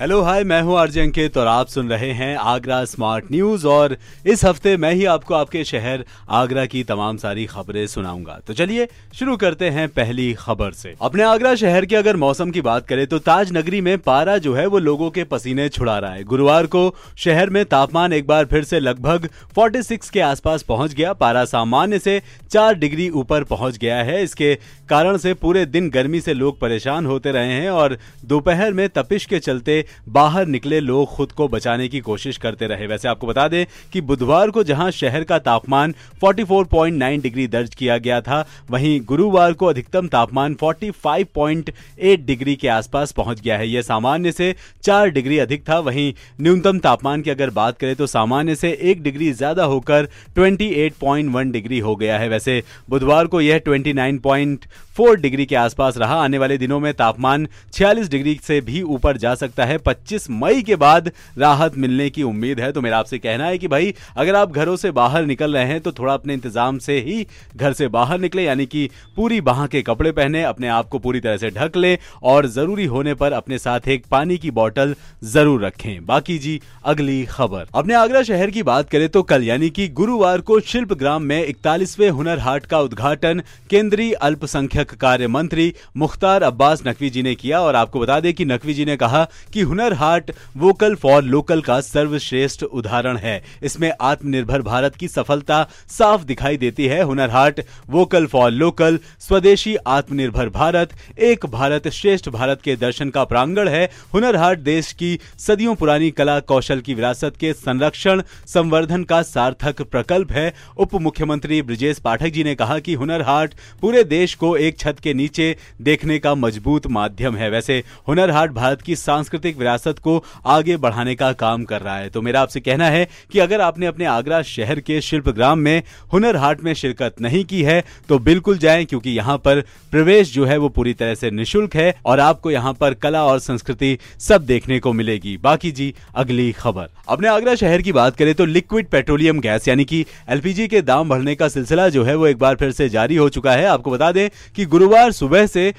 hello hi मैं हूँ RJ अंकित और आप सुन रहे हैं आगरा स्मार्ट न्यूज़ और इस हफ़्ते मैं ही आपको आपके शहर आगरा की तमाम सारी खबरें सुनाऊँगा। तो चलिए शुरू करते हैं पहली खबर से। अपने आगरा शहर के अगर मौसम की बात करें तो ताज नगरी में पारा जो है वो लोगों के पसीने छुड़ा रहा है। गुरुवार को शहर में तापमान एक बार फिर से लगभग 46 के आसपास पहुँच गया। पारा सामान्य से चार डिग्री ऊपर पहुँच गया है। इसके कारण से पूरे दिन गर्मी से लोग परेशान होते रहे हैं और दोपहर में तपिश के चलते बाहर निकले लोग खुद को बचाने की कोशिश करते रहे। वैसे आपको बता दें कि बुधवार को जहाँ शहर का तापमान 44.9 डिग्री दर्ज किया गया था, वहीं गुरुवार को अधिकतम तापमान 45.8 डिग्री के आसपास पहुँच गया है। यह सामान्य से चार डिग्री अधिक था। वहीं न्यूनतम तापमान की अगर बात करें तो सामान्य से एक डिग्री ज़्यादा होकर 28.1 डिग्री हो गया है। वैसे बुधवार को यह 29.4 डिग्री के आसपास रहा। आने वाले दिनों में तापमान 46 डिग्री से भी ऊपर जा सकता है। 25 मई के बाद राहत मिलने की उम्मीद है। तो मेरा आपसे कहना है कि भाई, अगर आप घरों से बाहर निकल रहे हैं तो थोड़ा अपने इंतज़ाम से ही घर से बाहर निकले, यानी कि पूरी बाह के कपड़े पहने, अपने आप को पूरी तरह से ढक ले और ज़रूरी होने पर अपने साथ एक पानी की बोतल ज़रूर रखें। बाकी जी, अगली खबर। अपने आगरा शहर की बात करें तो कल, यानी कि गुरुवार को शिल्प ग्राम में इकतालीसवें हुनर हाट का उद्घाटन केंद्रीय अल्पसंख्यक कार्य मंत्री मुख्तार अब्बास नकवी जी ने किया और आपको बता दें कि नकवी जी ने कहा कि Hunar Haat vocal for local का सर्वश्रेष्ठ उदाहरण है। इसमें आत्मनिर्भर भारत की सफलता साफ़ दिखाई देती है। Hunar Haat, vocal for local, स्वदेशी आत्मनिर्भर भारत, एक भारत श्रेष्ठ भारत के दर्शन का प्रांगण है। हुनर हाट देश की सदियों पुरानी कला कौशल की विरासत के संरक्षण, संवर्धन का सार्थक प्रकल्प है। उप मुख्यमंत्री ब्रिजेश पाठक जी ने कहा कि हुनर हाट पूरे देश को एक छत के नीचे देखने का मज़बूत माध्यम है। वैसे हुनर हाट भारत की सांस्कृतिक विरासत को आगे बढ़ाने का काम कर रहा है। तो मेरा आपसे कहना है कि अगर आपने अपने आगरा शहर के शिल्प ग्राम में हुनर हाट में शिरकत नहीं की है तो बिल्कुल जाएँ, क्योंकि यहाँ पर प्रवेश जो है वो पूरी तरह से निशुल्क है और आपको यहाँ पर कला और संस्कृति सब देखने को मिलेगी। बाकी जी, अगली खबर। अपने आगरा शहर की बात करें तो लिक्विड पेट्रोलियम गैस, यानी कि एलपीजी के दाम बढ़ने का सिलसिला जो है वो एक बार फिर से जारी हो चुका है। आपको बता दें कि गुरुवार सुबह से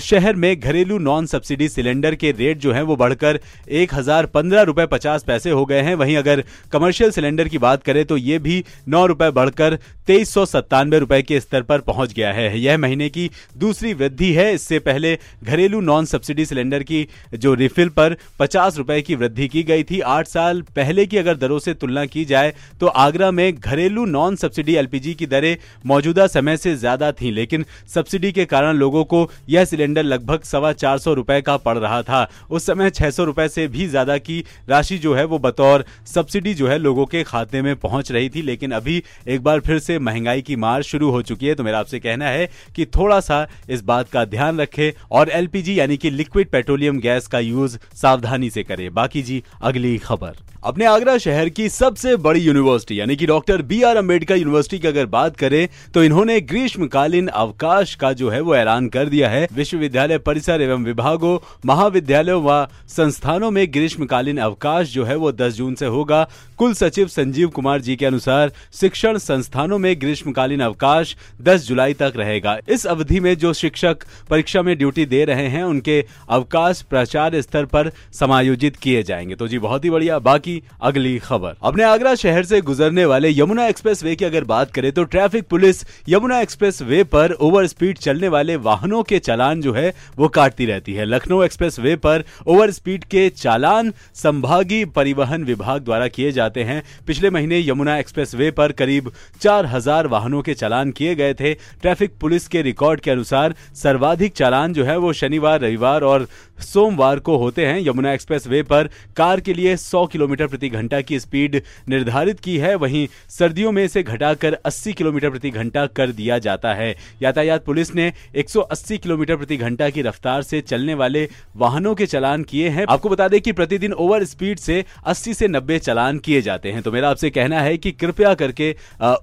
शहर में घरेलू नॉन सब्सिडी सिलेंडर के रेट जो है वो बढ़कर एक हज़ार पंद्रह रुपए पचास पैसे हो गए हैं। वहीं अगर कमर्शियल सिलेंडर की बात करें तो ये भी नौ रुपए बढ़कर तेईस सौ सत्तानवे रुपए के स्तर पर पहुँच गया है। यह महीने की दूसरी वृद्धि है। इससे पहले घरेलू नॉन सब्सिडी सिलेंडर की जो रिफिल पर पचास रुपए की वृद्धि की गई थी, आठ साल पहले की अगर दरों से तुलना की जाए तो आगरा में घरेलू नॉन सब्सिडी एलपीजी की दरें मौजूदा समय से ज़्यादा थी, लेकिन सब्सिडी के कारण लोगों को यह सिलेंडर लगभग सवा चार सौ रुपए का पड़ रहा था। उस समय छह सौ रुपए से भी ज़्यादा की राशि जो है वो बतौर सब्सिडी जो है लोगों के खाते में पहुँच रही थी, लेकिन अभी एक बार फिर से महँगाई की मार शुरू हो चुकी है। तो मेरा आपसे कहना है कि थोड़ा सा इस बात का ध्यान रखें और एलपीजी यानी कि लिक्विड पेट्रोलियम गैस का यूज़ सावधानी से करें। बाकी जी, अगली खबर। अपने आगरा शहर की सबसे बड़ी यूनिवर्सिटी यानी कि doctor B R Ambedkar university की अगर बात करें तो इन्होंने ग्रीष्मकालीन अवकाश का जो है वो ऐलान कर दिया है। विश्वविद्यालय परिसर एवं विभागों, महाविद्यालयों व संस्थानों में ग्रीष्मकालीन अवकाश जो है वो 10 जून से होगा। कुल सचिव संजीव कुमार जी के अनुसार, शिक्षण संस्थानों में ग्रीष्मकालीन अवकाश 10 जुलाई तक रहेगा। इस अवधि में जो शिक्षक परीक्षा में ड्यूटी दे रहे हैं, उनके अवकाश प्रचार स्तर पर समायोजित किए जाएँगे। तो जी, बहुत ही बढ़िया। बाकी अगली खबर। अपने आगरा शहर से गुजरने वाले यमुना एक्सप्रेस वे की अगर बात करें तो traffic police Yamuna expressway पर ओवर स्पीड चलने वाले वाहनों के चालान जो है, वो काटती रहती है। लखनऊ एक्सप्रेस वे पर ओवर स्पीड के चालान संभागीय परिवहन विभाग द्वारा किए जाते हैं। पिछले महीने यमुना एक्सप्रेस वे पर करीब चार हज़ार वाहनों के चालान किए गए थे। ट्रैफ़िक पुलिस के रिकॉर्ड के अनुसार सर्वाधिक चालान जो है, वो शनिवार, रविवार और सोमवार को होते हैं। यमुना एक्सप्रेस वे पर कार के लिए 100 किलोमीटर प्रति घंटा की स्पीड निर्धारित की है। वहीं सर्दियों में इसे घटाकर 80 किलोमीटर प्रति घंटा कर दिया जाता है। यातायात पुलिस ने 180 किलोमीटर प्रति घंटा की रफ्तार से चलने वाले वाहनों के चालान किए हैं। आपको बता दें कि प्रतिदिन ओवर स्पीड से 80 से 90 चालान किए जाते हैं। तो मेरा आपसे कहना है कि कृपया करके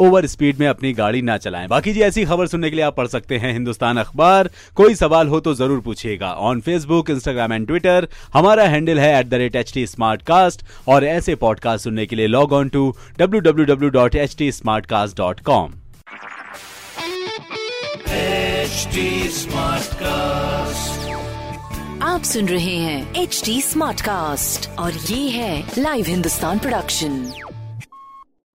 ओवर स्पीड में अपनी गाड़ी ना चलाएँ। बाकी जी, ऐसी खबर सुनने के लिए आप पढ़ सकते हैं हिंदुस्तान अखबार। कोई सवाल हो तो ज़रूर पूछिएगा। On Facebook Instagram and Twitter हमारा हैंडल है एट और और ऐसे पॉडकास्ट सुनने के लिए log on to W W W dot H T smart cast dot com आप सुन रहे हैं एच टी स्मार्ट कास्ट और ये है लाइव हिंदुस्तान प्रोडक्शन